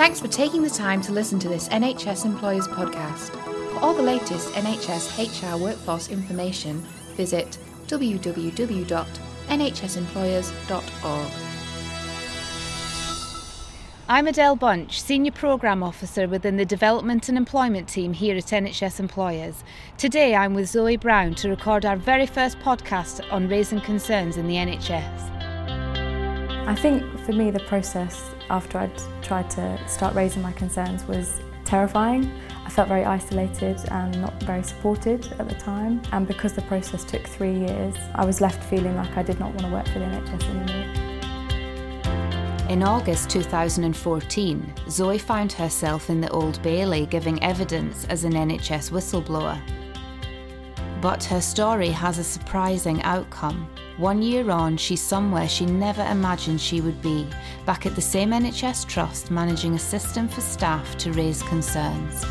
Thanks for taking the time to listen to this NHS Employers podcast. For all the latest NHS HR workforce information, visit www.nhsemployers.org. I'm Adele Bunch, Senior Programme Officer within the Development and Employment team here at NHS Employers. Today I'm with Zoe Brown to record our very first podcast on raising concerns in the NHS. I think for me, the process after I'd tried to start raising my concerns was terrifying. I felt very isolated and not very supported at the time. And because the process took three years, I was left feeling like I did not want to work for the NHS anymore. In August 2014, Zoe found herself in the Old Bailey giving evidence as an NHS whistleblower. But her story has a surprising outcome. One year on, she's somewhere she never imagined she would be, back at the same NHS trust managing a system for staff to raise concerns.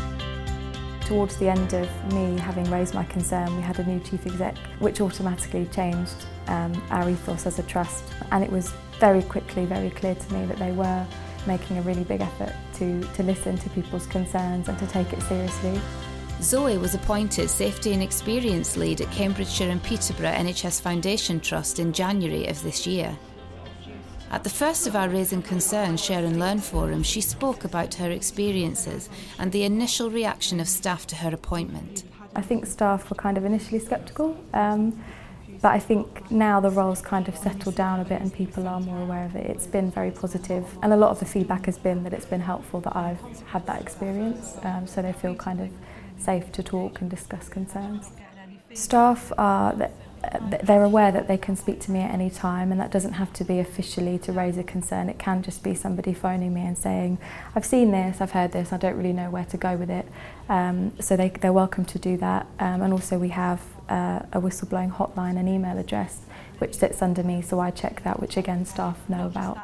Towards the end of me having raised my concern, we had a new chief exec, which automatically changed um, our ethos as a trust. And it was very quickly very clear to me that they were making a really big effort to, to listen to people's concerns and to take it seriously. Zoe was appointed Safety and Experience Lead at Cambridgeshire and Peterborough NHS Foundation Trust in January of this year. At the first of our Raising Concerns Share and Learn forum, she spoke about her experiences and the initial reaction of staff to her appointment. I think staff were kind of initially sceptical. Um, but I think now the role's kind of settled down a bit and people are more aware of it. It's been very positive and a lot of the feedback has been that it's been helpful that I've had that experience um, so they feel kind of safe to talk and discuss concerns. Staff are they're aware that they can speak to me at any time and that doesn't have to be officially to raise a concern. It can just be somebody phoning me and saying, I've seen this, I've heard this, I don't really know where to go with it. Um, so they, they're welcome to do that. Um, and also we have uh, a whistleblowing hotline and email address which sits under me so I check that which again staff know about.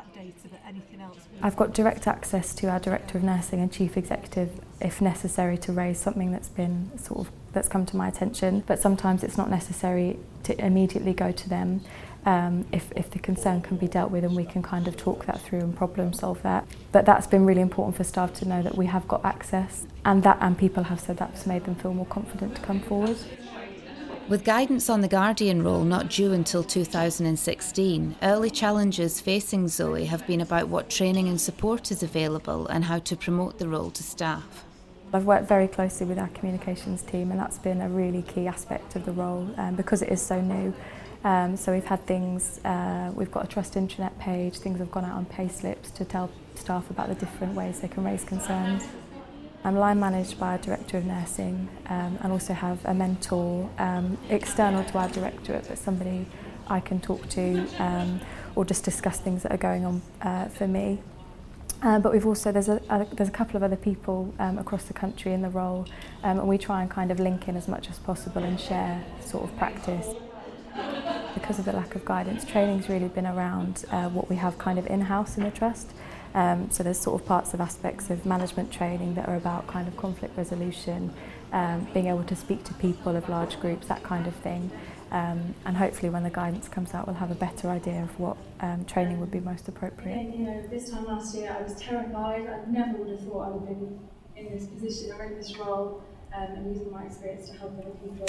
I've got direct access to our Director of Nursing and Chief Executive if necessary to raise something that's been sort of that's come to my attention but sometimes it's not necessary to immediately go to them um, if, if the concern can be dealt with and we can kind of talk that through and problem solve that. But that's been really important for staff to know that we have got access and that and people have said that's made them feel more confident to come forward. With guidance on the Guardian role not due until 2016, early challenges facing Zoe have been about what training and support is available and how to promote the role to staff. I've worked very closely with our communications team and that's been a really key aspect of the role um, because it is so new. Um, so we've had things, uh, we've got a trust intranet page, things have gone out on pay slips to tell staff about the different ways they can raise concerns. I'm line managed by a director of nursing um, and also have a mentor um, external to our directorate, but somebody I can talk to um, or just discuss things that are going on uh, for me. Uh, but we've also there's a, a there's a couple of other people um, across the country in the role, um, and we try and kind of link in as much as possible and share sort of practice. Because of the lack of guidance, training's really been around uh, what we have kind of in-house in the trust. Um, so there's sort of parts of aspects of management training that are about kind of conflict resolution, um, being able to speak to people of large groups, that kind of thing. Um, and hopefully when the guidance comes out, we'll have a better idea of what um, training would be most appropriate. And, you know, this time last year I was terrified. I never would have thought I would have been in this position or in this role um, and using my experience to help other people.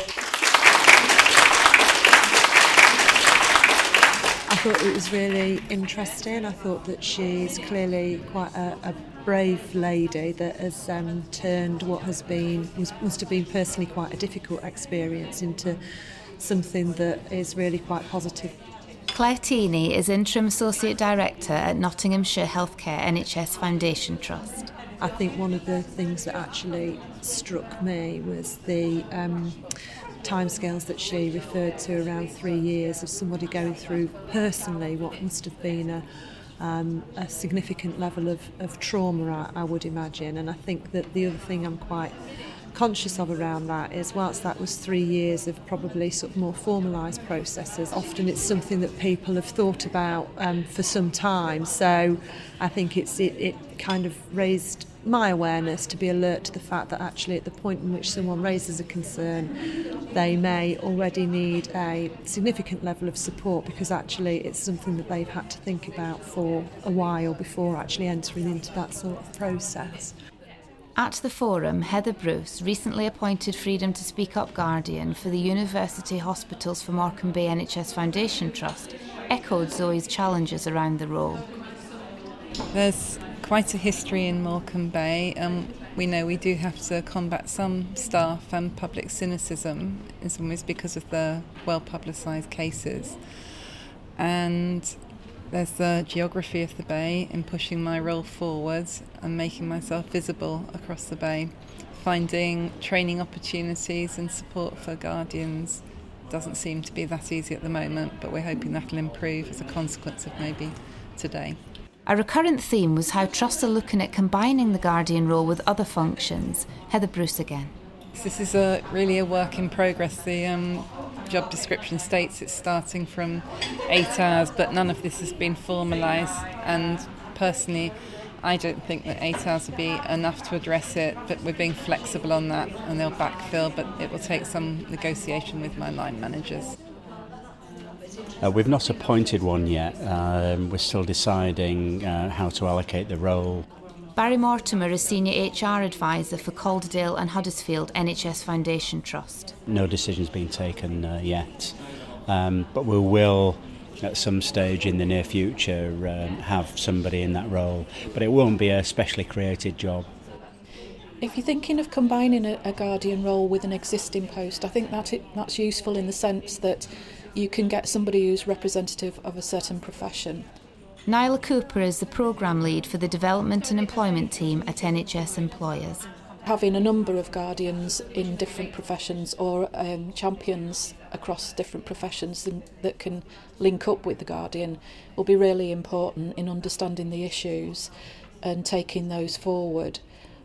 Thought it was really interesting. I thought that she's clearly quite a, a brave lady that has um, turned what has been was, must have been personally quite a difficult experience into something that is really quite positive. Claire Teeney is Interim Associate Director at Nottinghamshire Healthcare NHS Foundation Trust. I think one of the things that actually struck me was the um, timescales that she referred to around three years of somebody going through personally what must have been a, um, a significant level of, of trauma, I, I would imagine. And I think that the other thing I'm quite conscious of around that is whilst that was three years of probably sort of more formalised processes, often it's something that people have thought about um, for some time. So I think it's it, it kind of raised my awareness to be alert to the fact that actually at the point in which someone raises a concern, they may already need a significant level of support because actually it's something that they've had to think about for a while before actually entering into that sort of process. At the forum, Heather Bruce, recently appointed Freedom to Speak Up Guardian for the University Hospitals for Morecambe Bay NHS Foundation Trust, echoed Zoe's challenges around the role. There's quite a history in Morecambe Bay. Um, we know we do have to combat some staff and public cynicism in some ways because of the well publicised cases. And there's the geography of the bay in pushing my role forward and making myself visible across the bay. Finding training opportunities and support for guardians doesn't seem to be that easy at the moment, but we're hoping that'll improve as a consequence of maybe today. A recurrent theme was how trusts are looking at combining the guardian role with other functions. Heather Bruce again. This is a really a work in progress. The um, job description states it's starting from eight hours, but none of this has been formalised. And personally, I don't think that eight hours would be enough to address it, but we're being flexible on that and they'll backfill, but it will take some negotiation with my line managers. Uh, we've not appointed one yet. Um, we're still deciding uh, how to allocate the role. Barry Mortimer is Senior HR Advisor for Calderdale and Huddersfield NHS Foundation Trust. No decision's been taken uh, yet, um, but we will at some stage in the near future um, have somebody in that role, but it won't be a specially created job. If you're thinking of combining a, a guardian role with an existing post, I think that it, that's useful in the sense that you can get somebody who's representative of a certain profession Nyla Cooper is the programme lead for the Development and Employment team at NHS Employers. Having a number of guardians in different professions or um, champions across different professions that can link up with the guardian will be really important in understanding the issues and taking those forward.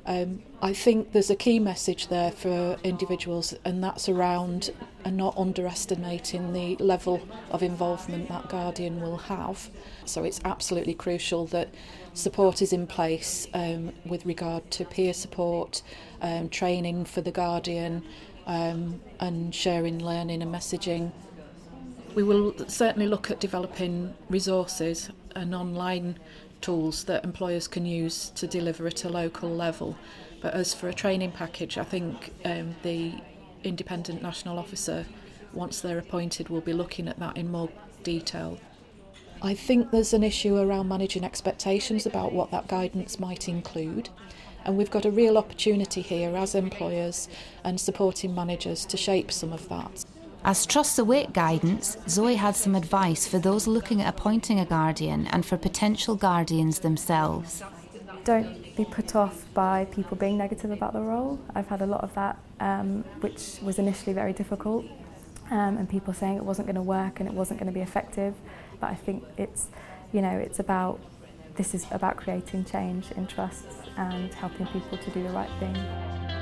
Um, I think there's a key message there for individuals, and that's around and not underestimating the level of involvement that guardian will have. So it's absolutely crucial that support is in place um, with regard to peer support, um, training for the guardian, um, and sharing learning and messaging. We will certainly look at developing resources and online tools that employers can use to deliver at a local level. But as for a training package, I think um, the independent national officer, once they're appointed, will be looking at that in more detail. I think there's an issue around managing expectations about what that guidance might include. And we've got a real opportunity here as employers and supporting managers to shape some of that. As trusts await guidance, Zoe had some advice for those looking at appointing a guardian and for potential guardians themselves. Don't be put off by people being negative about the role. I've had a lot of that, um, which was initially very difficult, um, and people saying it wasn't going to work and it wasn't going to be effective. But I think it's, you know, it's about this is about creating change in trusts and helping people to do the right thing.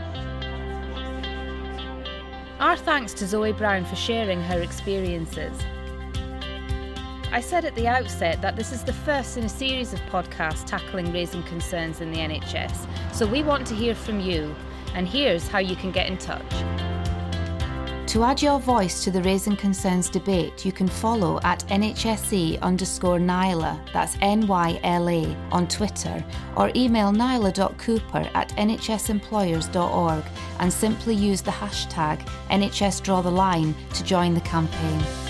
Our thanks to Zoe Brown for sharing her experiences. I said at the outset that this is the first in a series of podcasts tackling raising concerns in the NHS, so we want to hear from you, and here's how you can get in touch. To add your voice to the Raising Concerns debate, you can follow at NHSE underscore Nyla, that's N-Y-L-A, on Twitter, or email nyla.cooper at nhsemployers.org and simply use the hashtag NHS Draw the Line to join the campaign.